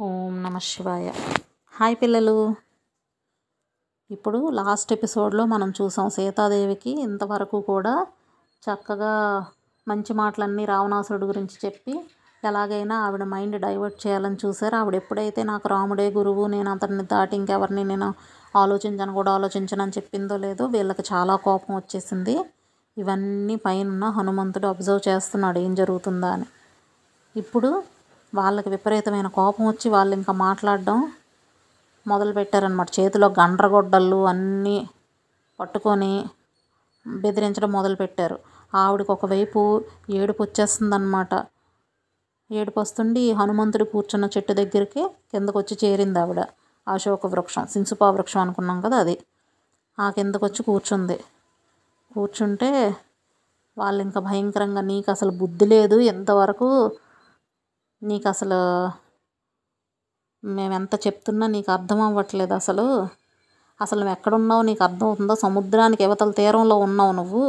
ఓం నమ శివాయ. హాయ్ పిల్లలు. ఇప్పుడు లాస్ట్ ఎపిసోడ్లో మనం చూసాం సీతాదేవికి ఇంతవరకు కూడా చక్కగా మంచి మాటలన్నీ రావణాసురుడు గురించి చెప్పి ఎలాగైనా ఆవిడ మైండ్ డైవర్ట్ చేయాలని చూశారు ఆవిడ ఎప్పుడైతే నాకు రాముడే గురువు నేను అతన్ని దాటి ఇంకెవరిని నేను ఆలోచించను కూడా ఆలోచించనని చెప్పిందో లేదో వీళ్ళకి చాలా కోపం వచ్చేసింది. ఇవన్నీ పైన హనుమంతుడు అబ్జర్వ్ చేస్తున్నాడు ఏం జరుగుతుందా అని. ఇప్పుడు వాళ్ళకి విపరీతమైన కోపం వచ్చి వాళ్ళు ఇంకా మాట్లాడడం మొదలుపెట్టారనమాట చేతిలో గండ్రగొడ్డళ్ళు అన్నీ పట్టుకొని బెదిరించడం మొదలుపెట్టారు ఆవిడకి ఒకవైపు ఏడుపు వచ్చేస్తుందన్నమాట. ఏడుపు వస్తుండి హనుమంతుడు కూర్చున్న చెట్టు దగ్గరికి కిందకు వచ్చి చేరింది ఆవిడ. అశోక వృక్షం సింసుపా వృక్షం అనుకున్నాం కదా అది. ఆ కిందకు వచ్చి కూర్చుంది. కూర్చుంటే వాళ్ళు ఇంకా భయంకరంగా నీకు అసలు బుద్ధి లేదు ఎంతవరకు నీకు అసలు మేము ఎంత చెప్తున్నా నీకు అర్థం అవ్వట్లేదు అసలు. అసలు నువ్వు ఎక్కడున్నావు నీకు అర్థం అవుతుందో సముద్రానికి ఇవతల తీరంలో ఉన్నావు నువ్వు.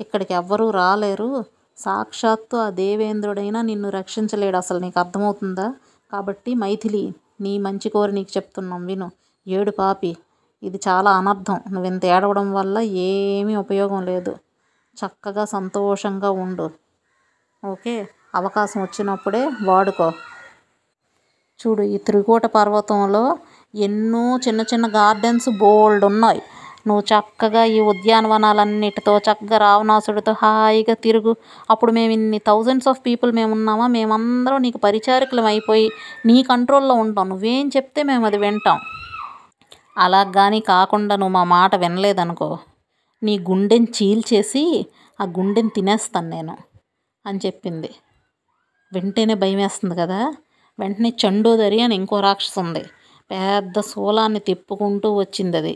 ఇక్కడికి ఎవ్వరూ రాలేరు. సాక్షాత్తు ఆ దేవేంద్రుడైనా నిన్ను రక్షించలేడు అసలు. నీకు అర్థమవుతుందా కాబట్టి మైథిలి నీ మంచి కోరి నీకు చెప్తున్నాం విను. ఏడు పాపి ఇది చాలా అనర్థం. నువ్వు ఇంత ఏడవడం వల్ల ఏమీ ఉపయోగం లేదు. చక్కగా సంతోషంగా ఉండు. ఓకే? అవకాశం వచ్చినప్పుడే వాడుకో. చూడు ఈ త్రికూట పర్వతంలో ఎన్నో చిన్న చిన్న గార్డెన్స్ బోల్డ్ ఉన్నాయి. నువ్వు చక్కగా ఈ ఉద్యానవనాలన్నిటితో చక్కగా రావణాసుడితో హాయిగా తిరుగు. అప్పుడు మేము ఇన్ని థౌజండ్స్ ఆఫ్ పీపుల్ మేము ఉన్నామా? మేమందరం నీకు పరిచారికులం అయిపోయి నీ కంట్రోల్లో ఉంటాం. నువ్వేం చెప్తే మేము అది వింటాం. అలా కానీ కాకుండా నువ్వు మా మాట వినలేదనుకో. నీ గుండెని చీల్చేసి ఆ గుండెని తినేస్తాను నేను అని చెప్పింది. వింటేనే భయం వేస్తుంది కదా. వెంటనే చండోదరి అని ఇంకో రాక్షసు ఉంది. పెద్ద శూలాన్ని తిప్పుకుంటూ వచ్చింది అది.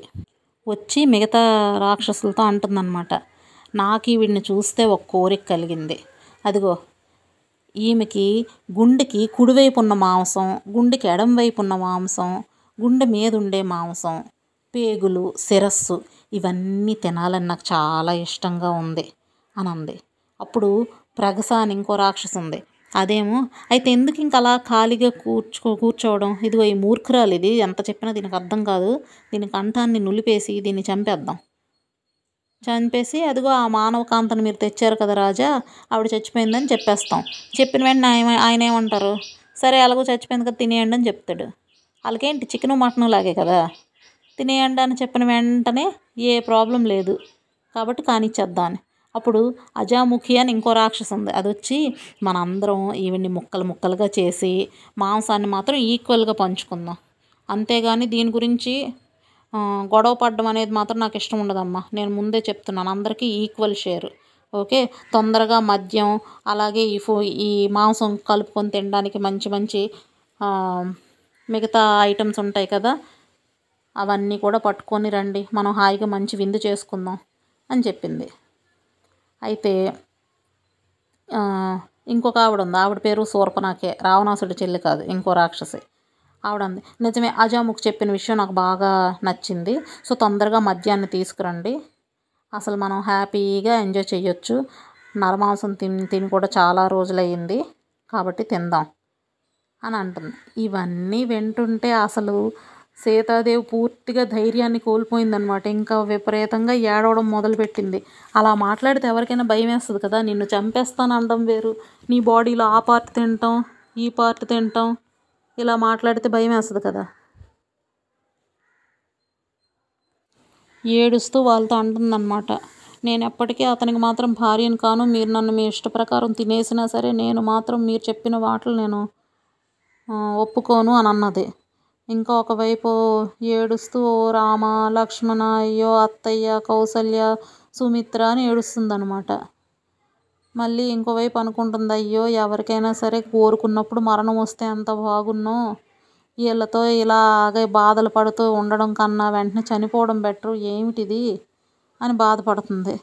వచ్చి మిగతా రాక్షసులతో అంటుందన్నమాట. నాకు వీడిని చూస్తే ఒక కోరిక కలిగింది. అదిగో ఈమెకి గుండెకి కుడివైపు ఉన్న మాంసం గుండెకి ఎడం వైపు ఉన్న మాంసం గుండె మీద ఉండే మాంసం పేగులు శిరస్సు ఇవన్నీ తినాలని నాకు చాలా ఇష్టంగా ఉంది అని అంది అప్పుడు ప్రగస అని ఇంకో రాక్షసు ఉంది. అదేమో. అయితే ఎందుకు ఇంకా అలా ఖాళీగా కూర్చో కూర్చోవడం? ఇదిగో ఈ మూర్ఖురాలు ఇది. ఎంత చెప్పినా దీనికి అర్థం కాదు. దీని కంఠాన్ని నులిపేసి దీన్ని చంపేద్దాం. చంపేసి అదిగో ఆ మానవ కాంతను మీరు తెచ్చారు కదా రాజా ఆవిడ చచ్చిపోయిందని చెప్పేస్తాం. చెప్పిన వెంటనే ఆయన ఆయన ఏమంటారు? సరే అలాగో చచ్చిపోయింది కదా తినేయండి అని చెప్తాడు. వాళ్ళకేంటి? చికెన్ మటన్ లాగే కదా. తినేయండి అని చెప్పిన వెంటనే ఏ ప్రాబ్లం లేదు. కాబట్టి కానిచ్చేద్దాం అని. అప్పుడు అజాముఖి అని ఇంకో రాక్షసు ఉంది. అది వచ్చి మనందరం ఈవిడ్ని ముక్కలు ముక్కలుగా చేసి మాంసాన్ని మాత్రం ఈక్వల్గా పంచుకుందాం. అంతేగాని దీని గురించి గొడవ పడడం అనేది మాత్రం నాకు ఇష్టం ఉండదమ్మా. నేను ముందే చెప్తున్నాను అందరికీ ఈక్వల్ షేర్. ఓకే? తొందరగా మద్యం అలాగే ఈ ఫో ఈ మాంసం కలుపుకొని తినడానికి మంచి మంచి మిగతా ఐటమ్స్ ఉంటాయి కదా? అవన్నీ కూడా పట్టుకొని రండి. మనం హాయిగా మంచి విందు చేసుకుందాం అని చెప్పింది. అయితే ఇంకొక ఆవిడ ఉంది. ఆవిడ పేరు శూర్పణఖే రావణాసుడి చెల్లి కాదు ఇంకో రాక్షసి. ఆవిడ ఉంది నిజమే అజాముఖ్ చెప్పిన విషయం నాకు బాగా నచ్చింది. సో తొందరగా మద్యాన్ని తీసుకురండి. అసలు మనం హ్యాపీగా ఎంజాయ్ చేయొచ్చు. నరమాంసం తిని తిని కూడా చాలా రోజులయ్యింది. కాబట్టి తిందాం. అని అంటుంది. ఇవన్నీ వింటుంటే అసలు సీతాదేవి పూర్తిగా ధైర్యాన్ని కోల్పోయిందనమాట ఇంకా విపరీతంగా ఏడవడం మొదలుపెట్టింది. అలా మాట్లాడితే ఎవరికైనా భయం వేస్తుంది కదా? నిన్ను చంపేస్తాను అనడం వేరు. నీ బాడీలో ఆ పార్ట్ తింటాం ఈ పార్ట్ తింటాం. ఇలా మాట్లాడితే భయం వేస్తుంది కదా? ఏడుస్తూ వాళ్ళతో అంటుందన్నమాట. నేను ఎప్పటికీ అతనికి మాత్రం భార్యను కాను మీరు నన్ను మీ ఇష్ట ప్రకారం తినేసినా సరే నేను మాత్రం మీరు చెప్పిన వాటలు నేను ఒప్పుకోను అని అన్నది ఇంకా ఒకవైపు ఏడుస్తూ ఓ రామ లక్ష్మణ అయ్యో అత్తయ్య కౌసల్య సుమిత్ర అని ఏడుస్తుందనమాట మళ్ళీ ఇంకోవైపు అనుకుంటుంది అయ్యో ఎవరికైనా సరే కోరుకున్నప్పుడు మరణం వస్తే ఎంత బాగున్నో వీళ్ళతో ఇలాగే బాధలు పడుతూ ఉండడం కన్నా వెంటనే చనిపోవడం బెటరు ఏమిటిది అని బాధపడుతుంది.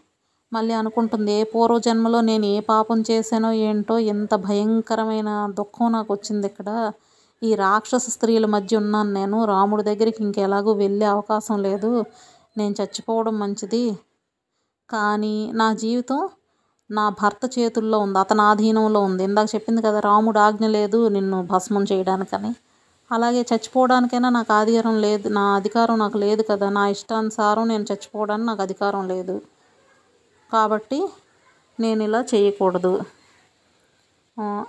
మళ్ళీ అనుకుంటుంది ఏ పూర్వజన్మలో నేను ఏ పాపం చేశానో ఏంటో ఎంత భయంకరమైన దుఃఖం నాకు వచ్చింది ఇక్కడ. ఈ రాక్షస స్త్రీల మధ్య ఉన్నాను నేను. రాముడి దగ్గరికి ఇంకెలాగూ వెళ్ళే అవకాశం లేదు. నేను చచ్చిపోవడం మంచిది. కానీ నా జీవితం నా భర్త చేతుల్లో ఉంది. అతని ఆధీనంలో ఉంది. ఇందాక చెప్పింది కదా రాముడు ఆజ్ఞ లేదు నిన్ను భస్మం చేయడానికని. అలాగే చచ్చిపోవడానికైనా నాకు ఆధికారం లేదు. నా అధికారం నాకు లేదు కదా. నా ఇష్టానుసారం నేను చచ్చిపోవడానికి నాకు అధికారం లేదు. కాబట్టి నేను ఇలా చేయకూడదు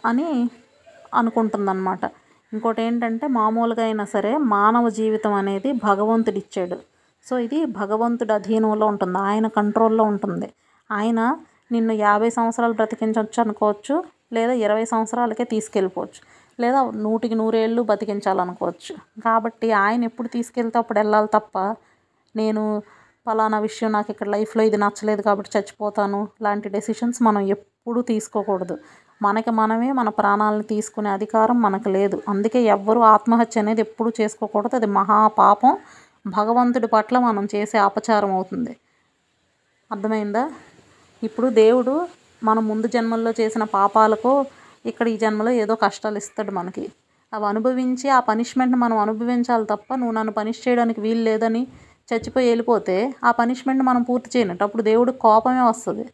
అని అనుకుంటుందన్నమాట. ఇంకోటి ఏంటంటే మామూలుగా అయినా సరే మానవ జీవితం అనేది భగవంతుడు ఇచ్చాడు. సో ఇది భగవంతుడి అధీనంలో ఉంటుంది. ఆయన కంట్రోల్లో ఉంటుంది. ఆయన నిన్ను యాభై సంవత్సరాలు బ్రతికించవచ్చు అనుకోవచ్చు లేదా ఇరవై సంవత్సరాలకే తీసుకెళ్ళిపోవచ్చు లేదా నూటికి నూరేళ్ళు బతికించాలనుకోవచ్చు. కాబట్టి ఆయన ఎప్పుడు తీసుకెళ్తే అప్పుడు వెళ్ళాలి తప్ప నేను పలానా విషయం నాకు ఇక్కడ లైఫ్లో ఇది నచ్చలేదు కాబట్టి చచ్చిపోతాను లాంటి డెసిషన్స్ మనం ఎప్పుడూ తీసుకోకూడదు. మనకి మనమే మన ప్రాణాలను తీసుకునే అధికారం మనకు లేదు. అందుకే ఎవ్వరూ ఆత్మహత్య అనేది ఎప్పుడూ చేసుకోకూడదు. అది మహాపాపం. భగవంతుడి పట్ల మనం చేసే అపచారం అవుతుంది. అర్థమైందా? ఇప్పుడు దేవుడు మన ముందు జన్మల్లో చేసిన పాపాలకు ఇక్కడ ఈ జన్మలో ఏదో కష్టాలు ఇస్తాడు మనకి. అవి అనుభవించి ఆ పనిష్మెంట్ మనం అనుభవించాలి తప్ప నువ్వు నన్ను పనిష్ చేయడానికి వీలు లేదని చచ్చిపోయి వెళ్ళిపోతే ఆ పనిష్మెంట్ మనం పూర్తి చేయనట్టు. అప్పుడు దేవుడు కోపమే వస్తుంది.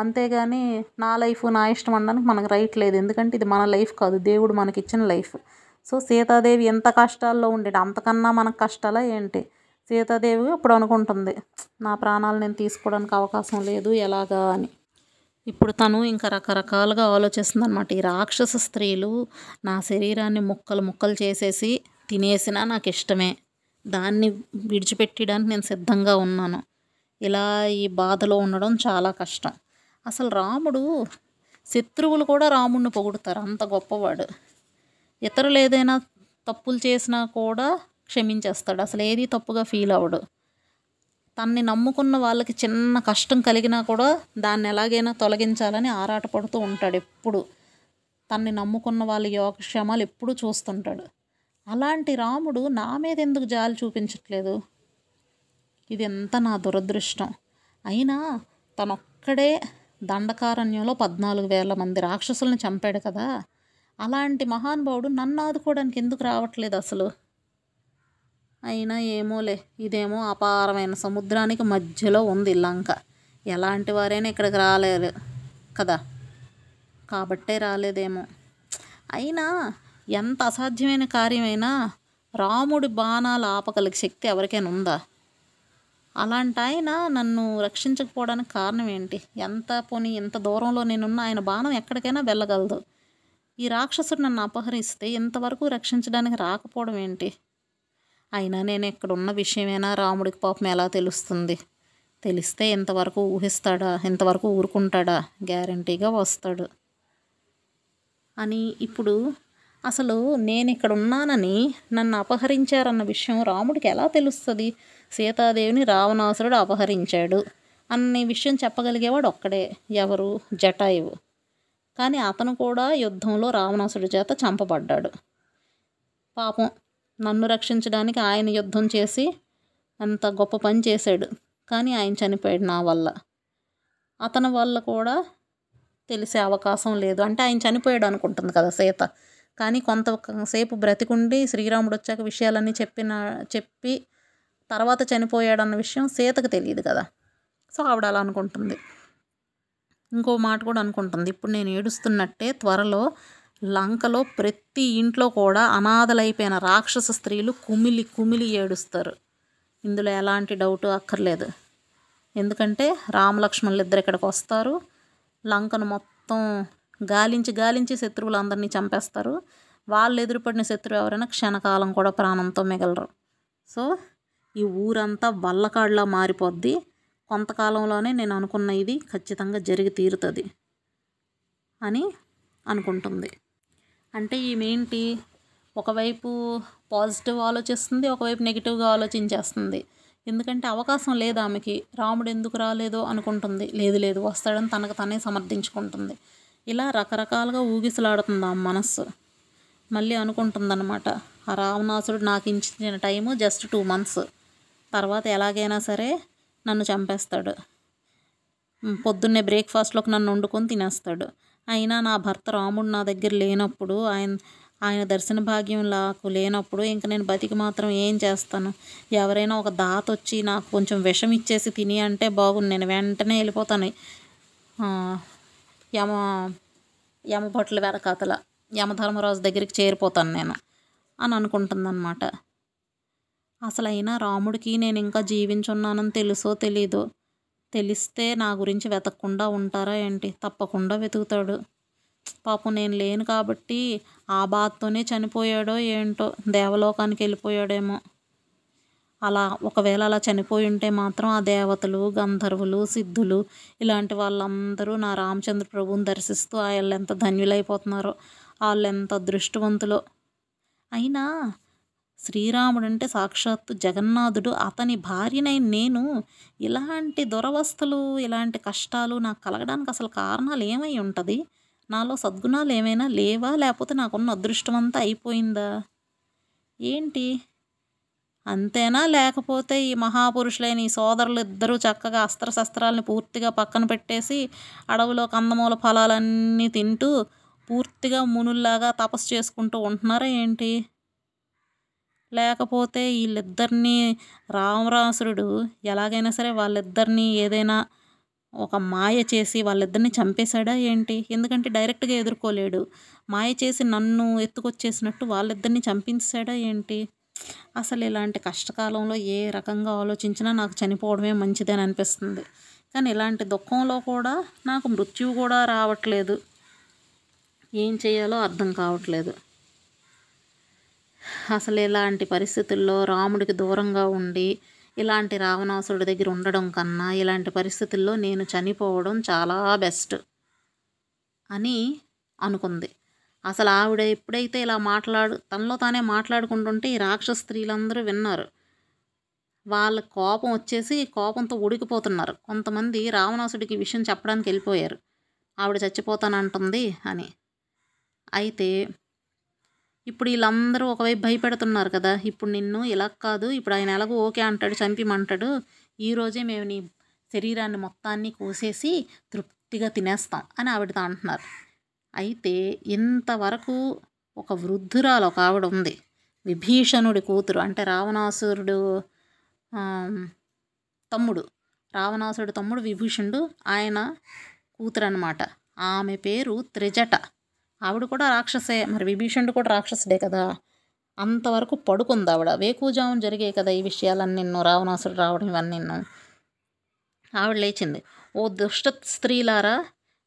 అంతేగాని నా లైఫ్ నా ఇష్టం అనడానికి మనకు రైట్ లేదు. ఎందుకంటే ఇది మన లైఫ్ కాదు. దేవుడు మనకి ఇచ్చిన లైఫ్. సో సీతాదేవి ఎంత కష్టాల్లో ఉండేది? అంతకన్నా మనకు కష్టాలా ఏంటి? సీతాదేవి ఇప్పుడు అనుకుంటుంది నా ప్రాణాలు నేను తీసుకోవడానికి అవకాశం లేదు ఎలాగా అని. ఇప్పుడు తను ఇంకా రకరకాలుగా ఆలోచిస్తుంది అనమాట ఈ రాక్షస స్త్రీలు నా శరీరాన్ని ముక్కలు ముక్కలు చేసేసి తినేసినా నాకు ఇష్టమే. దాన్ని విడిచిపెట్టడానికి నేను సిద్ధంగా ఉన్నాను. ఇలా ఈ బాధలో ఉండడం చాలా కష్టం. అసలు రాముడు శత్రువులు కూడా రాముడిని పొగుడుతారు. అంత గొప్పవాడు. ఇతరులు ఏదైనా తప్పులు చేసినా కూడా క్షమించేస్తాడు. అసలు ఏది తప్పుగా ఫీల్ అవ్వడు. తన్ని నమ్ముకున్న వాళ్ళకి చిన్న కష్టం కలిగినా కూడా దాన్ని ఎలాగైనా తొలగించాలని ఆరాటపడుతూ ఉంటాడు ఎప్పుడు. తన్ని నమ్ముకున్న వాళ్ళ యోగక్షేమాలు ఎప్పుడూ చూస్తుంటాడు. అలాంటి రాముడు నా మీద ఎందుకు జాలి చూపించట్లేదు? ఇది ఎంత నా దురదృష్టం. అయినా తనొక్కడే దండకారణ్యంలో పద్నాలుగు వేల మంది రాక్షసులను చంపాడు కదా. అలాంటి మహానుభావుడు నన్ను ఆదుకోవడానికి ఎందుకు రావట్లేదు అసలు? అయినా ఏమోలే ఇదేమో అపారమైన సముద్రానికి మధ్యలో ఉంది లంక. ఎలాంటి వారైనా ఇక్కడికి రాలేరు కదా. కాబట్టే రాలేదేమో. అయినా ఎంత అసాధ్యమైన కార్యమైనా రాముడి బాణాలు ఆపగలిగే శక్తి ఎవరికైనా ఉందా? అలాంటి ఆయన నన్ను రక్షించకపోవడానికి కారణం ఏంటి? ఎంత పోనీ ఇంత దూరంలో నేనున్న ఆయన బాణం ఎక్కడికైనా వెళ్ళగలదు. ఈ రాక్షసుడు నన్ను అపహరిస్తే ఇంతవరకు రక్షించడానికి రాకపోవడం ఏంటి? అయినా నేను ఇక్కడ ఉన్న విషయమైనా రాముడికి పాపం ఎలా తెలుస్తుంది? తెలిస్తే ఇంతవరకు ఊహిస్తాడా? ఇంతవరకు ఊరుకుంటాడా? గ్యారంటీగా వస్తాడు. అని ఇప్పుడు అసలు నేను ఇక్కడ ఉన్నానని నన్ను అపహరించారన్న విషయం రాముడికి ఎలా తెలుస్తుంది? సీతాదేవిని రావణాసురుడు అపహరించాడు. అనే విషయం చెప్పగలిగేవాడు ఒక్కడే. ఎవరు? జటాయువు. కానీ అతను కూడా యుద్ధంలో రావణాసుడి చేత చంపబడ్డాడు. పాపం నన్ను రక్షించడానికి ఆయన యుద్ధం చేసి అంత గొప్ప పని చేశాడు. కానీ ఆయన చనిపోయాడు నా వల్ల. అతని వల్ల కూడా తెలిసే అవకాశం లేదు. అంటే ఆయన చనిపోయాడు అనుకుంటుంది కదా సీత. కానీ కొంతసేపు బ్రతికుండి శ్రీరాముడు వచ్చాక విషయాలన్నీ చెప్పిన చెప్పి తర్వాత చనిపోయాడన్న విషయం సీతకు తెలియదు కదా. సో ఆవిడ అలా అనుకుంటుంది. ఇంకో మాట కూడా అనుకుంటుంది. ఇప్పుడు నేను ఏడుస్తున్నట్టే త్వరలో లంకలో ప్రతి ఇంట్లో కూడా అనాథలైపోయిన రాక్షస స్త్రీలు కుమిలి కుమిలి ఏడుస్తారు. ఇందులో ఎలాంటి డౌట్ అక్కర్లేదు. ఎందుకంటే రామలక్ష్మణులు ఇద్దరు ఇక్కడికి వస్తారు. లంకను మొత్తం గాలించి గాలించి శత్రువులందరినీ చంపేస్తారు. వాళ్ళు ఎదురుపడిన శత్రువు ఎవరైనా క్షణకాలం కూడా ప్రాణంతో మిగలరు. సో ఈ ఊరంతా వల్లకాడులా మారిపోద్ది. కొంతకాలంలోనే నేను అనుకున్న ఇది ఖచ్చితంగా జరిగి తీరుతుంది అని అనుకుంటుంది. అంటే ఈమెంటి? ఒకవైపు పాజిటివ్ ఆలోచిస్తుంది ఒకవైపు నెగిటివ్గా ఆలోచించేస్తుంది. ఎందుకంటే అవకాశం లేదు ఆమెకి. రాముడు ఎందుకు రాలేదో అనుకుంటుంది. లేదు లేదు వస్తాడని తనకు తనే సమర్థించుకుంటుంది. ఇలా రకరకాలుగా ఊగిసలాడుతుంది ఆ మనస్సు. మళ్ళీ అనుకుంటుందన్నమాట ఆ రావణాసుడు నాకు ఇచ్చిన టైము జస్ట్ టూ మంత్స్. తర్వాత ఎలాగైనా సరే నన్ను చంపేస్తాడు. పొద్దున్నే బ్రేక్ఫాస్ట్లోకి నన్ను వండుకొని తినేస్తాడు. అయినా నా భర్త రాముడు నా దగ్గర లేనప్పుడు ఆయన ఆయన దర్శన భాగ్యం నాకు లేనప్పుడు ఇంక నేను బతికి మాత్రం ఏం చేస్తాను? ఎవరైనా ఒక దాత వచ్చి నాకు కొంచెం విషం ఇచ్చేసి తిని అంటే బాగుండు నేను వెంటనే వెళ్ళిపోతాను. యమ యమభట్ల వెనకాతల యమధర్మరాజు దగ్గరికి చేరిపోతాను నేను అని అనుకుంటుందన్నమాట. అసలైనా రాముడికి నేను ఇంకా జీవించున్నానని తెలుసో తెలీదో? తెలిస్తే నా గురించి వెతకకుండా ఉంటారా ఏంటి? తప్పకుండా వెతుకుతాడు. పాపం నేను లేను కాబట్టి ఆ బాధతోనే చనిపోయాడో ఏంటో దేవలోకానికి వెళ్ళిపోయాడేమో. అలా ఒకవేళ అలా చనిపోయి ఉంటే మాత్రం ఆ దేవతలు గంధర్వులు సిద్ధులు ఇలాంటి వాళ్ళందరూ నా రామచంద్ర ప్రభువుని దర్శిస్తూ వాళ్ళు ఎంత ధన్యులైపోతున్నారో వాళ్ళు ఎంత అదృష్టవంతులో. అయినా శ్రీరాముడంటే సాక్షాత్తు జగన్నాథుడు. అతని భార్యనై నేను ఇలాంటి దురవస్థలు ఇలాంటి కష్టాలు నాకు కలగడానికి అసలు కారణాలు ఏమై ఉంటుంది? నాలో సద్గుణాలు ఏమైనా లేవా? లేకపోతే నాకున్న అదృష్టం అంతా అయిపోయిందా? ఏంటి? అంతేనా? లేకపోతే ఈ మహాపురుషులైన ఈ సోదరులు ఇద్దరూ చక్కగా అస్త్రశస్త్రాలని పూర్తిగా పక్కన పెట్టేసి అడవిలో కందమూల ఫలాలన్నీ తింటూ పూర్తిగా మునుల్లాగా తపస్సు చేసుకుంటూ ఉంటున్నారా ఏంటి? లేకపోతే వీళ్ళిద్దరినీ రామరాసురుడు ఎలాగైనా సరే వాళ్ళిద్దరినీ ఏదైనా ఒక మాయ చేసి వాళ్ళిద్దరిని చంపేశాడా ఏంటి? ఎందుకంటే డైరెక్ట్గా ఎదుర్కోలేడు. మాయ చేసి నన్ను ఎత్తుకొచ్చేసినట్టు వాళ్ళిద్దరిని చంపించాడా ఏంటి? అసలు ఇలాంటి కష్టకాలంలో ఏ రకంగా ఆలోచించినా నాకు చనిపోవడమే మంచిదని అనిపిస్తుంది. కానీ ఇలాంటి దుఃఖంలో కూడా నాకు మృత్యువు కూడా రావట్లేదు. ఏం చేయాలో అర్థం కావట్లేదు. అసలు ఇలాంటి పరిస్థితుల్లో రాముడికి దూరంగా ఉండి ఇలాంటి రావణాసురుడి దగ్గర ఉండడం కన్నా ఇలాంటి పరిస్థితుల్లో నేను చనిపోవడం చాలా బెస్ట్ అని అనుకుంది. అసలు ఆవిడ ఎప్పుడైతే ఇలా మాట్లాడు తనలో తానే మాట్లాడుకుంటుంటే ఈ రాక్షస స్త్రీలందరూ విన్నారు. వాళ్ళ కోపం వచ్చేసి కోపంతో ఉడికిపోతున్నారు. కొంతమంది రావణాసుడికి విషయం చెప్పడానికి వెళ్ళిపోయారు. ఆవిడ చచ్చిపోతానంటుంది అని. అయితే ఇప్పుడు వీళ్ళందరూ ఒకవైపు భయపెడుతున్నారు కదా. ఇప్పుడు నిన్ను ఇలా కాదు. ఇప్పుడు ఆయన ఎలాగో ఓకే అంటాడు చంపిమంటాడు. ఈరోజే మేము నీ శరీరాన్ని మొత్తాన్ని కోసేసి తృప్తిగా తినేస్తాం అని ఆవిడతో అంటున్నారు. అయితే ఇంతవరకు ఒక వృద్ధురాలు ఒక ఆవిడ ఉంది. విభీషణుడి కూతురు అంటే రావణాసురుడు తమ్ముడు. రావణాసురుడు తమ్ముడు విభీషణుడు ఆయన కూతురు అనమాట ఆమె పేరు త్రిజట. ఆవిడ కూడా రాక్షసే. మరి విభీషణుడు కూడా రాక్షసుడే కదా. అంతవరకు పడుకుంది ఆవిడ వేకుజామున జరిగాయి కదా ఈ విషయాలన్నీ నిన్ను రావణాసుడు రావడం ఇవన్నీ నిన్ను. ఆవిడ లేచింది. ఓ దుష్ట స్త్రీలారా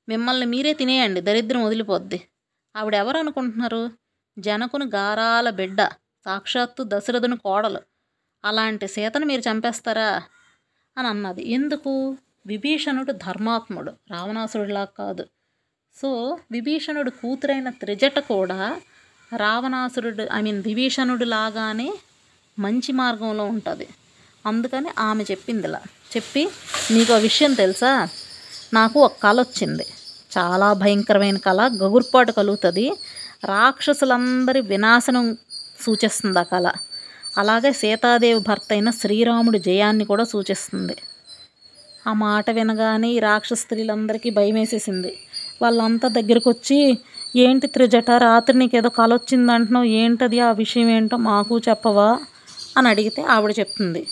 మిమ్మల్ని మీరే తినేయండి. దరిద్రం వదిలిపోద్ది. ఆవిడ ఎవరు అనుకుంటున్నారు? జనకుని గారాల బిడ్డ సాక్షాత్తు దశరథుని కోడలు. అలాంటి సీతను మీరు చంపేస్తారా? అని అన్నది. ఎందుకు? విభీషణుడు ధర్మాత్ముడు. రావణాసుడిలా కాదు. సో విభీషణుడు కూతురైన త్రిజట కూడా రావణాసురుడు ఐ మీన్ విభీషణుడు లాగానే మంచి మార్గంలో ఉంటుంది. అందుకని ఆమె చెప్పింది ఇలా చెప్పి నీకు ఆ విషయం తెలుసా? నాకు ఒక కళ వచ్చింది. చాలా భయంకరమైన కళ గగుర్పాటు కలుగుతుంది. రాక్షసులందరి వినాశనం సూచిస్తుంది ఆ కళ అలాగే సీతాదేవి భర్త అయిన శ్రీరాముడి జయాన్ని కూడా సూచిస్తుంది. ఆ మాట వినగానే ఈ రాక్షస స్త్రీలందరికీ భయం వేసేసింది వాళ్ళంతా దగ్గరికి వచ్చి ఏంటి త్రిజట? రాత్రి నీకు ఏదో కల వచ్చింది అంటున్నావు ఏంటది? ఆ విషయం ఏంటో మాకు చెప్పవా? అని అడిగితే ఆవిడ చెప్తుంది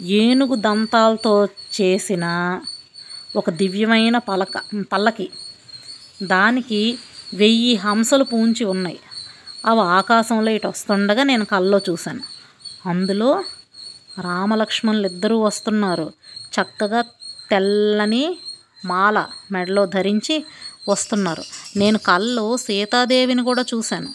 ఏనుగు దంతాలతో చేసిన ఒక దివ్యమైన పలక పల్లకి. దానికి వెయ్యి హంసలు పూంచి ఉన్నాయి. అవి ఆకాశంలో ఇటు వస్తుండగా నేను కల్లో చూశాను. అందులో రామలక్ష్మణులు ఇద్దరూ వస్తున్నారు. చక్కగా తెల్లని మాల మెడలో ధరించి వస్తున్నారు. నేను కల్లో సీతాదేవిని కూడా చూశాను.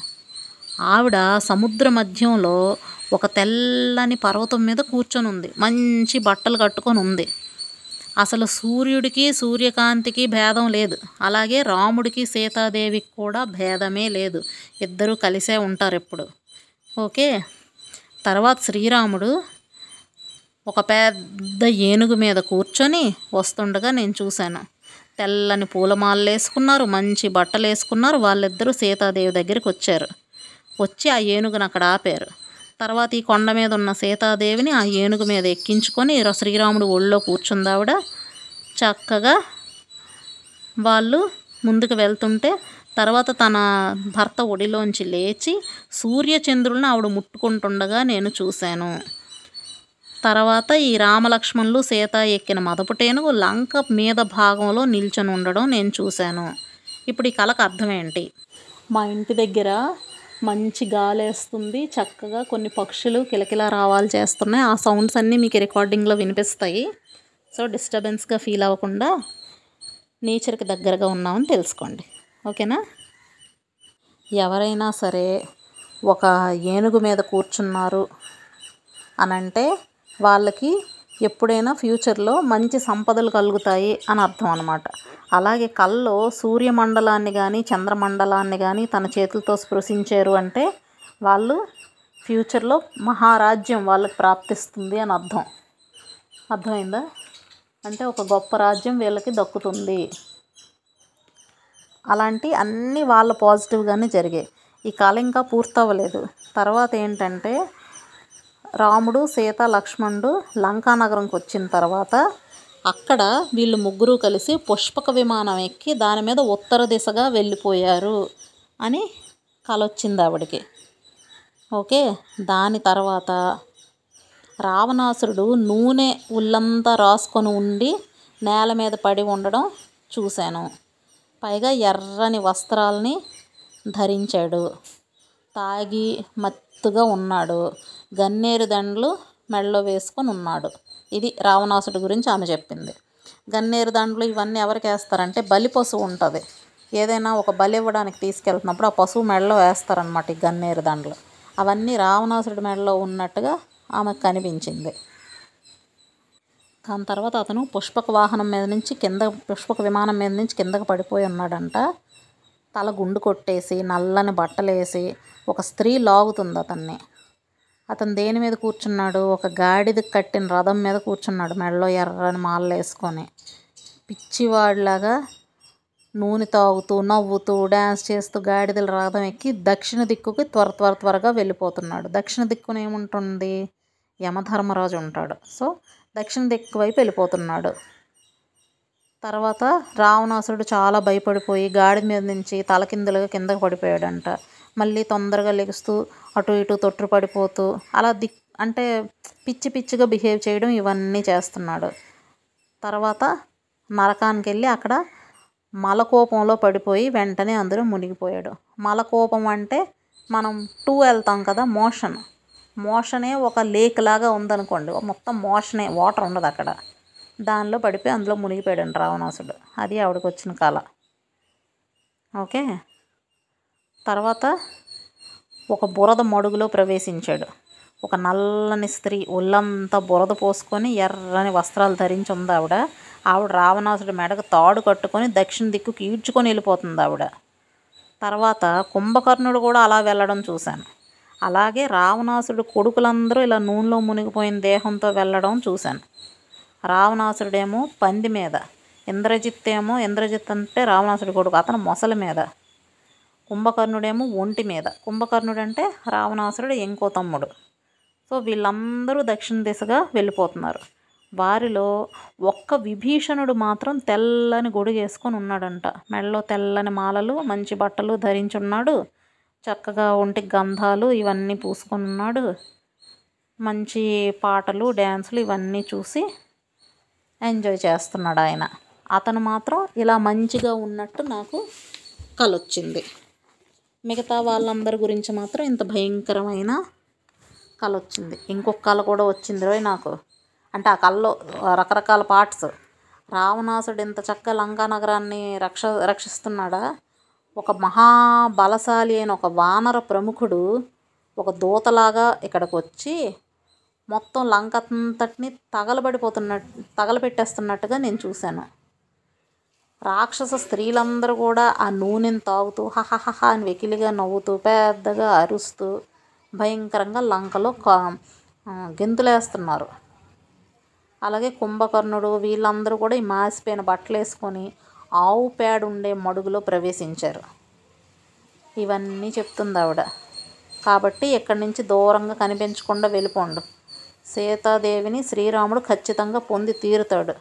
ఆవిడ సముద్ర మధ్యంలో ఒక తెల్లని పర్వతం మీద కూర్చొని ఉంది. మంచి బట్టలు కట్టుకొని ఉంది. అసలు సూర్యుడికి సూర్యకాంతికి భేదం లేదు. అలాగే రాముడికి సీతాదేవికి కూడా భేదమే లేదు. ఇద్దరూ కలిసే ఉంటారు ఎప్పుడు. ఓకే? తర్వాత శ్రీరాముడు ఒక పెద్ద ఏనుగు మీద కూర్చొని వస్తుండగా నేను చూశాను. తెల్లని పూలమాలలు వేసుకున్నారు మంచి బట్టలు వేసుకున్నారు వాళ్ళిద్దరూ సీతాదేవి దగ్గరికి వచ్చారు. వచ్చి ఆ ఏనుగును అక్కడ ఆపారు. తర్వాత ఈ కొండ మీద ఉన్న సీతాదేవిని ఆ ఏనుగు మీద ఎక్కించుకొని శ్రీరాముడు ఒళ్ళో కూర్చుందావిడ చక్కగా వాళ్ళు ముందుకు వెళ్తుంటే తర్వాత తన భర్త ఒడిలోంచి లేచి సూర్యచంద్రులను ఆవిడ ముట్టుకుంటుండగా నేను చూశాను. తర్వాత ఈ రామలక్ష్మణులు సీత ఎక్కిన మదపుటేనుగు లంక మీద భాగంలో నిల్చొని ఉండడం నేను చూశాను. ఇప్పుడు ఈ కళకు అర్థం ఏంటి? మా ఇంటి దగ్గర మంచి గాలి వేస్తుంది చక్కగా కొన్ని పక్షులు కిలకిలా రావాలి చేస్తున్నాయి. ఆ సౌండ్స్ అన్నీ మీకు రికార్డింగ్లో వినిపిస్తాయి. సో డిస్టర్బెన్స్గా ఫీల్ అవ్వకుండా నేచర్కి దగ్గరగా ఉన్నామని తెలుసుకోండి. ఓకేనా? ఎవరైనా సరే ఒక ఏనుగు మీద కూర్చున్నారు అనంటే వాళ్ళకి ఎప్పుడైనా ఫ్యూచర్లో మంచి సంపదలు కలుగుతాయి అని అర్థం అనమాట అలాగే కల్లో సూర్యమండలాన్ని కానీ చంద్రమండలాన్ని కానీ తన చేతులతో స్పృశించారు అంటే వాళ్ళు ఫ్యూచర్లో మహారాజ్యం వాళ్ళకి ప్రాప్తిస్తుంది అని అర్థం. అర్థమైందా? అంటే ఒక గొప్ప రాజ్యం వీళ్ళకి దక్కుతుంది. అలాంటి అన్నీ వాళ్ళ పాజిటివ్గానే జరిగాయి. ఈ కళ ఇంకా పూర్తవ్వలేదు. తర్వాత ఏంటంటే రాముడు సీత లక్ష్మణుడు లంకా నగరంకి వచ్చిన తర్వాత అక్కడ వీళ్ళు ముగ్గురు కలిసి పుష్పక విమానం ఎక్కి దాని మీద ఉత్తర దిశగా వెళ్ళిపోయారు అని కలొచ్చింది ఆవిడికి ఆవిడకి. ఓకే దాని తర్వాత రావణాసురుడు నూనె ఉల్లంతా రాసుకొని ఉండి నేల మీద పడి ఉండడం చూశాను. పైగా ఎర్రని వస్త్రాలని ధరించాడు. తాగి మత్తుగా ఉన్నాడు. గన్నేరు దండలు మెడలో వేసుకొని ఉన్నాడు. ఇది రావణాసుడి గురించి ఆమె చెప్పింది. గన్నేరు దండలు ఇవన్నీ ఎవరికి వేస్తారంటే బలి పశువు ఉంటుంది. ఏదైనా ఒక బలి ఇవ్వడానికి తీసుకెళ్తున్నప్పుడు ఆ పశువు మెడలో వేస్తారనమాట ఈ గన్నేరు దండలు. అవన్నీ రావణాసుడి మెడలో ఉన్నట్టుగా ఆమెకు కనిపించింది. దాని తర్వాత అతను పుష్పక వాహనం మీద నుంచి కింద పుష్పక విమానం మీద నుంచి కిందకు పడిపోయి ఉన్నాడంట. తల గుండు కొట్టేసి నల్లని బట్టలేసి ఒక స్త్రీ లాగుతుంది అతన్ని. అతను దేని మీద కూర్చున్నాడు? ఒక గాడిద కట్టిన రథం మీద కూర్చున్నాడు మెడలో ఎర్రని మాలలు వేసుకొని. పిచ్చివాడిలాగా నూనె తాగుతూ నవ్వుతూ డ్యాన్స్ చేస్తూ గాడిదల రథం ఎక్కి దక్షిణ దిక్కుకి త్వర త్వర త్వరగా వెళ్ళిపోతున్నాడు. దక్షిణ దిక్కున ఏముంటుంది? యమధర్మరాజు ఉంటాడు. సో దక్షిణ దిక్కు వైపు వెళ్ళిపోతున్నాడు. తర్వాత రావణాసురుడు చాలా భయపడిపోయి గాడి మీద నుంచి తలకిందులుగా కిందకు పడిపోయాడంట. మళ్ళీ తొందరగా లెగుస్తూ అటు ఇటు తొట్టు పడిపోతూ అలా దిక్ అంటే పిచ్చి పిచ్చిగా బిహేవ్ చేయడం ఇవన్నీ చేస్తున్నాడు. తర్వాత నరకానికి వెళ్ళి అక్కడ మలకోపంలో పడిపోయి వెంటనే అందరూ మునిగిపోయాడు. మలకోపం అంటే మనం టూ వెళ్తాం కదా మోషన్. మోషనే ఒక లేక్ లాగా ఉందనుకోండి మొత్తం మోషనే వాటర్ ఉండదు అక్కడ. దానిలో పడిపోయి అందులో మునిగిపోయాడు రావణాసుడు. అది ఆవిడకి వచ్చిన కళ ఓకే? తర్వాత ఒక బురద మడుగులో ప్రవేశించాడు. ఒక నల్లని స్త్రీ ఒళ్ళంతా బురద పోసుకొని ఎర్రని వస్త్రాలు ధరించి ఉంది ఆవిడ. ఆవిడ రావణాసుడి మెడకు తాడు కట్టుకొని దక్షిణ దిక్కుకి ఈడ్చుకొని వెళ్ళిపోతుంది ఆవిడ. తర్వాత కుంభకర్ణుడు కూడా అలా వెళ్ళడం చూశాను. అలాగే రావణాసుడు కొడుకులందరూ ఇలా నూనెలో మునిగిపోయిన దేహంతో వెళ్ళడం చూశాను. రావణాసుడేమో పంది మీద. ఇంద్రజిత్ ఏమో ఇంద్రజిత్ అంటే రావణాసుడి కొడుకు అతను మొసలి మీద. కుంభకర్ణుడేమో ఒంటి మీద. కుంభకర్ణుడు అంటే రావణాసురుడు ఇంకో తమ్ముడు. సో వీళ్ళందరూ దక్షిణ దిశగా వెళ్ళిపోతున్నారు. వారిలో ఒక్క విభీషణుడు మాత్రం తెల్లని గొడుగేసుకొని ఉన్నాడంట. మెడలో తెల్లని మాలలు మంచి బట్టలు ధరించి ఉన్నాడు. చక్కగా ఒంటికి గంధాలు ఇవన్నీ పూసుకొని ఉన్నాడు. మంచి పాటలు డ్యాన్సులు ఇవన్నీ చూసి ఎంజాయ్ చేస్తున్నాడు ఆయన. అతను మాత్రం ఇలా మంచిగా ఉన్నట్టు నాకు కలొచ్చింది. మిగతా వాళ్ళందరి గురించి మాత్రం ఇంత భయంకరమైన కళ వచ్చింది ఇంకొక కళ కూడా వచ్చింది రోయ్ నాకు. అంటే ఆ కళలో రకరకాల పార్ట్స్. రావణాసుడు ఇంత చక్కగా లంకా నగరాన్ని రక్ష రక్షిస్తున్నాడా? ఒక మహాబలశాలి అయిన ఒక వానర ప్రముఖుడు ఒక దూతలాగా ఇక్కడికి వచ్చి మొత్తం లంక అంతటిని తగలబడిపోతున్నట్టు తగలబెట్టేస్తున్నట్టుగా నేను చూశాను. రాక్షస స్త్రీలందరూ కూడా ఆ నూనెని తాగుతూ హహహహ అని వెకిలిగా నవ్వుతూ పెద్దగా అరుస్తూ భయంకరంగా లంకలో కా గెంతులేస్తున్నారు. అలాగే కుంభకర్ణుడు వీళ్ళందరూ కూడా ఈ మాసిపోయిన బట్టలు వేసుకొని ఆవు పేడ ఉండే మడుగులో ప్రవేశించారు. ఇవన్నీ చెప్తుంది ఆవిడ. కాబట్టి ఇక్కడి నుంచి దూరంగా కనిపించకుండా వెళ్ళిపోండు. సీతాదేవిని శ్రీరాముడు ఖచ్చితంగా పొంది తీరుతాడు.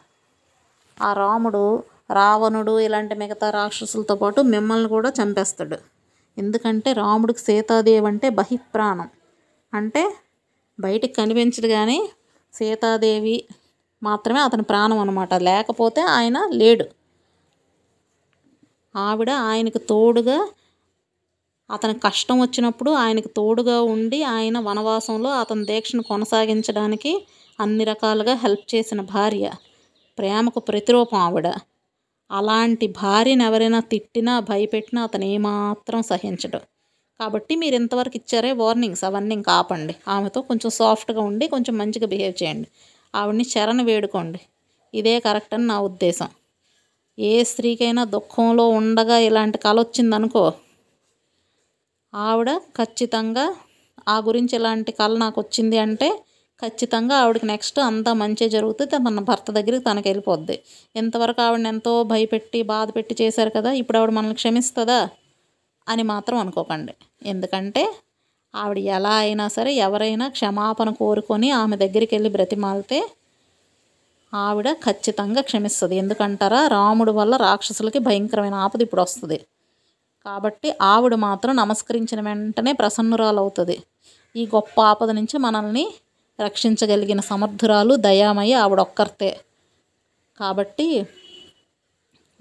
ఆ రాముడు రావణుడు ఇలాంటి మిగతా రాక్షసులతో పాటు మిమ్మల్ని కూడా చంపేస్తాడు. ఎందుకంటే రాముడికి సీతాదేవి అంటే బహిప్రాణం. అంటే బయటికి కనిపించదు కానీ సీతాదేవి మాత్రమే అతని ప్రాణం అనమాట లేకపోతే ఆయన లేడు. ఆవిడ ఆయనకు తోడుగా అతనికి కష్టం వచ్చినప్పుడు ఆయనకు తోడుగా ఉండి ఆయన వనవాసంలో అతని దీక్షను కొనసాగించడానికి అన్ని రకాలుగా హెల్ప్ చేసిన భార్య. ప్రేమకు ప్రతిరూపం ఆవిడ. అలాంటి భార్యను ఎవరైనా తిట్టినా భయపెట్టినా అతను ఏమాత్రం సహించడు. కాబట్టి మీరు ఇంతవరకు ఇచ్చారే వార్నింగ్స్. అవన్నీ ఇంకా ఆపండి. ఆమెతో కొంచెం సాఫ్ట్గా ఉండి కొంచెం మంచిగా బిహేవ్ చేయండి. ఆవిడని శరణ వేడుకోండి. ఇదే కరెక్ట్ అని నా ఉద్దేశం. ఏ స్త్రీకైనా దుఃఖంలో ఉండగా ఇలాంటి కళ వచ్చిందనుకో ఆవిడ ఖచ్చితంగా ఆ గురించి ఇలాంటి కళ నాకు వచ్చింది అంటే ఖచ్చితంగా ఆవిడకి నెక్స్ట్ అంతా మంచి జరుగుతుంది. మన భర్త దగ్గరికి తనకి వెళ్ళిపోద్ది. ఇంతవరకు ఆవిడని ఎంతో భయపెట్టి బాధ పెట్టి చేశారు కదా ఇప్పుడు ఆవిడ మనల్ని క్షమిస్తుందా అని మాత్రం అనుకోకండి. ఎందుకంటే ఆవిడ ఎలా అయినా సరే ఎవరైనా క్షమాపణ కోరుకొని ఆమె దగ్గరికి వెళ్ళి బ్రతిమాలితే ఆవిడ ఖచ్చితంగా క్షమిస్తుంది. ఎందుకంటారా? రాముడు వల్ల రాక్షసులకి భయంకరమైన ఆపద ఇప్పుడు వస్తుంది. కాబట్టి ఆవిడ మాత్రం నమస్కరించిన వెంటనే ప్రసన్నురాలవుతుంది. ఈ గొప్ప ఆపద నుంచి మనల్ని రక్షించగలిగిన సమర్థురాలు దయామయ్య ఆవిడ ఒక్కరితే కాబట్టి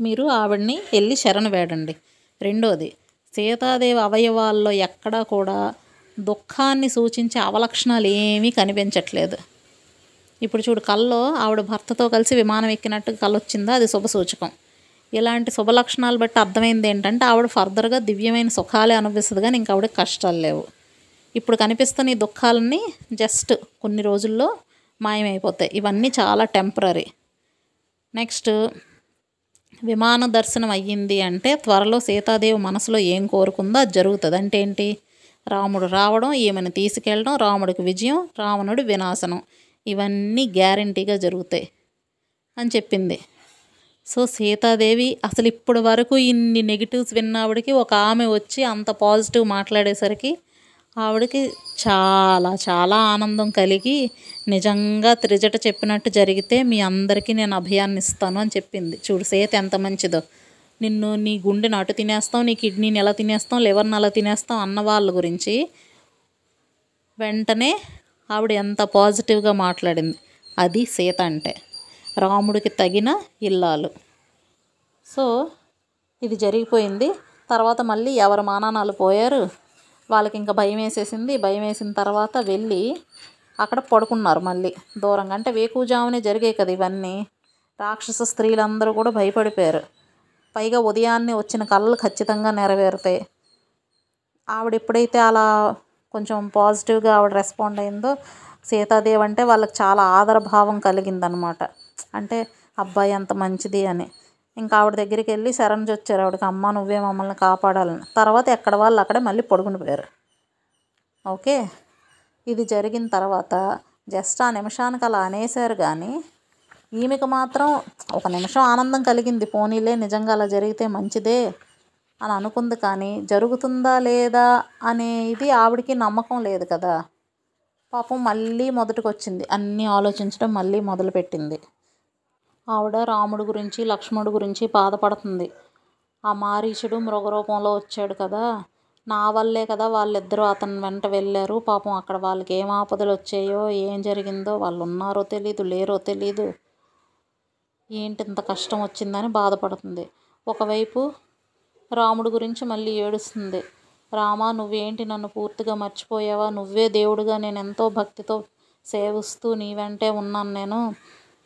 మీరు ఆవిడ్ని వెళ్ళి శరణు వేడండి. రెండోది సీతాదేవి అవయవాల్లో ఎక్కడా కూడా దుఃఖాన్ని సూచించే అవలక్షణాలు ఏమీ కనిపించట్లేదు. ఇప్పుడు చూడు కల్లో ఆవిడ భర్తతో కలిసి విమానం ఎక్కినట్టు కళ వచ్చిందా అది శుభ సూచకం. ఇలాంటి శుభ లక్షణాలు బట్టి అర్థమైంది ఏంటంటే ఆవిడ ఫర్దర్గా దివ్యమైన సుఖాలే అనుభవిస్తుంది కానీ ఇంకా ఆవిడ కష్టాలు లేవు. ఇప్పుడు కనిపిస్తున్న ఈ దుఃఖాలన్నీ జస్ట్ కొన్ని రోజుల్లో మాయమైపోతాయి. ఇవన్నీ చాలా టెంపరీ నెక్స్ట్ విమాన దర్శనం అయ్యింది అంటే త్వరలో సీతాదేవి మనసులో ఏం కోరుకుందో అది జరుగుతుంది. అంటే ఏంటి? రాముడు రావడం ఈమెను తీసుకెళ్ళడం రాముడికి విజయం రావణుడి వినాశనం. ఇవన్నీ గ్యారంటీగా జరుగుతాయి అని చెప్పింది. సో సీతాదేవి అసలు ఇప్పటి వరకు ఇన్ని నెగిటివ్స్ విన్నావిడికి ఒక ఆమె వచ్చి అంత పాజిటివ్ మాట్లాడేసరికి ఆవిడకి చాలా చాలా ఆనందం కలిగి నిజంగా త్రిజట చెప్పినట్టు జరిగితే మీ అందరికీ నేను అభయాన్ని ఇస్తాను అని చెప్పింది. చూడు సీత ఎంత మంచిదో. నిన్ను నీ గుండెని అటు తినేస్తాం నీ కిడ్నీని ఎలా తినేస్తాం లివర్ని ఎలా తినేస్తాం అన్న వాళ్ళ గురించి వెంటనే ఆవిడ ఎంత పాజిటివ్గా మాట్లాడింది. అది సీత అంటే. రాముడికి తగిన ఇల్లాలు. సో ఇది జరిగిపోయింది. తర్వాత మళ్ళీ ఎవరి మానానాలు పోయారు? వాళ్ళకి ఇంకా భయం వేసేసింది భయం వేసిన తర్వాత వెళ్ళి అక్కడ పడుకున్నారు మళ్ళీ దూరంగా. అంటే వేకుజామునే జరిగాయి కదా ఇవన్నీ. రాక్షస స్త్రీలందరూ కూడా భయపడిపోయారు. పైగా ఉదయాన్నే వచ్చిన కళలు ఖచ్చితంగా నెరవేరుతాయి. ఆవిడ ఎప్పుడైతే అలా కొంచెం పాజిటివ్గా ఆవిడ రెస్పాండ్ అయిందో సీతాదేవి అంటే వాళ్ళకి చాలా ఆదరభావం కలిగిందనమాట. అంటే అబ్బాయి అంత మంచిది అని. ఇంకా ఆవిడ దగ్గరికి వెళ్ళి శరణ్ వచ్చారు ఆవిడకి అమ్మ నువ్వే మమ్మల్ని కాపాడాలని. తర్వాత ఎక్కడ వాళ్ళు అక్కడే మళ్ళీ పడుకుని పోయారు. ఓకే? ఇది జరిగిన తర్వాత జస్ట్ ఆ నిమిషానికి అలా అనేశారు కానీ ఈమెకు మాత్రం ఒక నిమిషం ఆనందం కలిగింది. పోనీలే నిజంగా అలా జరిగితే మంచిదే అని అనుకుంది కానీ జరుగుతుందా లేదా అనేది ఆవిడకి నమ్మకం లేదు కదా. పాపం మళ్ళీ మొదటికి వచ్చింది అన్నీ ఆలోచించడం మళ్ళీ మొదలుపెట్టింది. ఆవిడ రాముడు గురించి లక్ష్మణుడు గురించి బాధపడుతుంది. ఆ మారీచుడు మృగరూపంలో వచ్చాడు కదా. నా వల్లే కదా వాళ్ళిద్దరూ అతని వెంట వెళ్ళారు. పాపం అక్కడ వాళ్ళకి ఏం ఆపదలు వచ్చాయో ఏం జరిగిందో వాళ్ళు ఉన్నారో తెలీదు లేరో తెలీదు. ఏంటి ఇంత కష్టం వచ్చిందని బాధపడుతుంది. ఒకవైపు రాముడి గురించి మళ్ళీ ఏడుస్తుంది. రామా నువ్వేంటి నన్ను పూర్తిగా మర్చిపోయావా? నువ్వే దేవుడిగా నేను ఎంతో భక్తితో సేవిస్తూ నీ వెంటే ఉన్నాను నేను.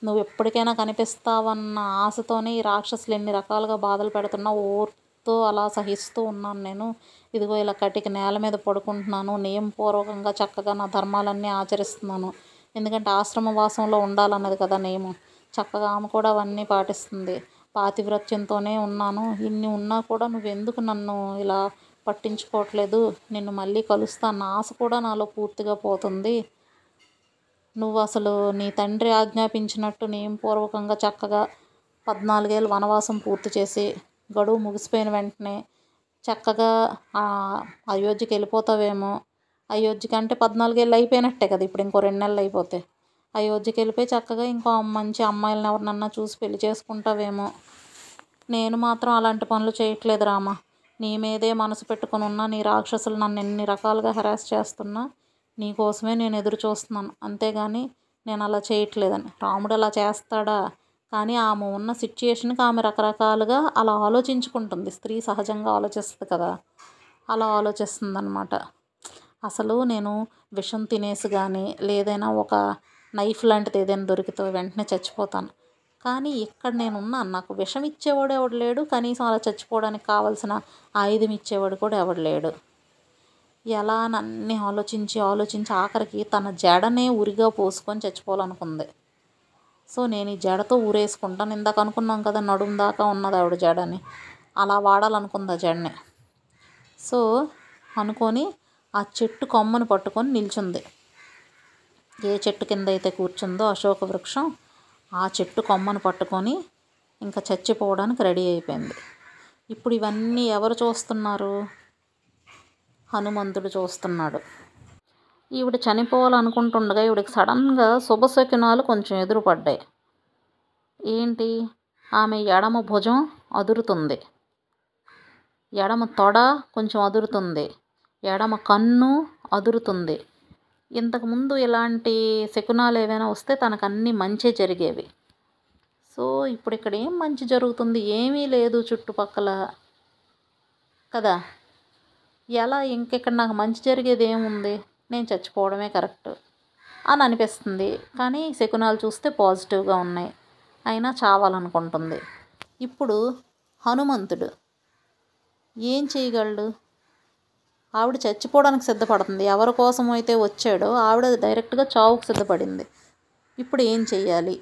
నువ్వు ఎప్పటికైనా కనిపిస్తావన్న ఆశతోనే ఈ రాక్షసులు ఎన్ని రకాలుగా బాధలు పెడుతున్నా ఓర్తో అలా సహిస్తూ ఉన్నాను నేను. ఇదిగో ఇలా కటిక నేల మీద పడుకుంటున్నాను. నియమపూర్వకంగా చక్కగా నా ధర్మాలన్నీ ఆచరిస్తున్నాను. ఎందుకంటే ఆశ్రమ వాసంలో ఉండాలన్నది కదా నియమం. చక్కగా ఆమె కూడా అవన్నీ పాటిస్తుంది. పాతివ్రత్యంతోనే ఉన్నాను. ఇన్ని ఉన్నా కూడా నువ్వెందుకు నన్ను ఇలా పట్టించుకోవట్లేదు? నిన్ను మళ్ళీ కలుస్తాను. ఆశ కూడా నాలో పూర్తిగా పోతుంది. నువ్వు అసలు నీ తండ్రి ఆజ్ఞాపించినట్టు నియమపూర్వకంగా చక్కగా పద్నాలుగేళ్ళు వనవాసం పూర్తి చేసి గడువు ముగిసిపోయిన వెంటనే చక్కగా అయోధ్యకి వెళ్ళిపోతావేమో. అయోధ్యకి అంటే పద్నాలుగేళ్ళు అయిపోయినట్టే కదా ఇప్పుడు ఇంకో రెండు నెలలు అయిపోతే. అయోధ్యకి వెళ్ళిపోయి చక్కగా ఇంకో మంచి అమ్మాయిలను ఎవరినన్నా చూసి పెళ్ళి చేసుకుంటావేమో. నేను మాత్రం అలాంటి పనులు చేయట్లేదు రామా. నీ మీదే మనసు పెట్టుకొని ఉన్నా నీ రాక్షసులు నన్ను ఎన్ని రకాలుగా హెరాస్ చేస్తున్నా నీకోసమే నేను ఎదురు చూస్తున్నాను. అంతేగాని నేను అలా చేయట్లేదని. రాముడు అలా చేస్తాడా? కానీ ఆమె ఉన్న సిచ్యుయేషన్కి ఆమె రకరకాలుగా అలా ఆలోచించుకుంటుంది. స్త్రీ సహజంగా ఆలోచిస్తుంది కదా? అలా ఆలోచిస్తుందన్నమాట. అసలు నేను విషం తినేసి కానీ లేదైనా ఒక నైఫ్ లాంటిది ఏదైనా దొరికితే వెంటనే చచ్చిపోతాను. కానీ ఇక్కడ నేనున్నాను. నాకు విషం ఇచ్చేవాడు ఎవడు లేడు. కనీసం అలా చచ్చిపోవడానికి కావాల్సిన ఆయుధం ఇచ్చేవాడు కూడా ఎవడు లేడు. ఎలా అని అన్నీ ఆలోచించి ఆలోచించి ఆఖరికి తన జడనే ఉరిగా పోసుకొని చచ్చిపోవాలనుకుంది. సో నేను ఈ జడతో ఊరేసుకుంటాను ఇందాక అనుకున్నాం కదా నడుము దాకా ఉన్నది ఆవిడ జడని. అలా వాడాలనుకుంది ఆ జడని. సో అనుకొని ఆ చెట్టు కొమ్మను పట్టుకొని నిల్చుంది. ఏ చెట్టు కింద అయితే కూర్చుందో అశోక వృక్షం ఆ చెట్టు కొమ్మను పట్టుకొని ఇంకా చచ్చిపోవడానికి రెడీ అయిపోయింది. ఇప్పుడు ఇవన్నీ ఎవరు చూస్తున్నారు? హనుమంతుడు చూస్తున్నాడు. ఈవిడ చనిపోవాలనుకుంటుండగా ఈవిడకి సడన్గా శుభశకునాలు కొంచెం ఎదురుపడ్డాయి. ఏంటి? ఆమె ఎడమ భుజం అదురుతుంది. ఎడమ తొడ కొంచెం అదురుతుంది. ఎడమ కన్ను అదురుతుంది. ఇంతకుముందు ఇలాంటి శకునాలు ఏవైనా వస్తే తనకు అన్నీ మంచి జరిగేవి. సో ఇప్పుడు ఇక్కడ ఏం మంచి జరుగుతుంది? ఏమీ లేదు చుట్టుపక్కల. కదా? ఎలా ఇంకెక్కడ నాకు మంచి జరిగేది ఏముంది? నేను చచ్చిపోవడమే కరెక్ట్ అని అనిపిస్తుంది. కానీ శకునాలు చూస్తే పాజిటివ్గా ఉన్నాయి. అయినా చావాలనుకుంటుంది. ఇప్పుడు హనుమంతుడు ఏం చేయగలడు? ఆవిడ చచ్చిపోవడానికి సిద్ధపడుతుంది. ఎవరి కోసం అయితే వచ్చాడో ఆవిడ డైరెక్ట్గా చావుకు సిద్ధపడింది. ఇప్పుడు ఏం చేయాలి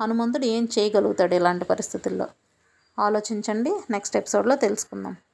హనుమంతుడు ఏం చేయగలుగుతాడు ఇలాంటి పరిస్థితుల్లో? ఆలోచించండి. నెక్స్ట్ ఎపిసోడ్లో తెలుసుకుందాం.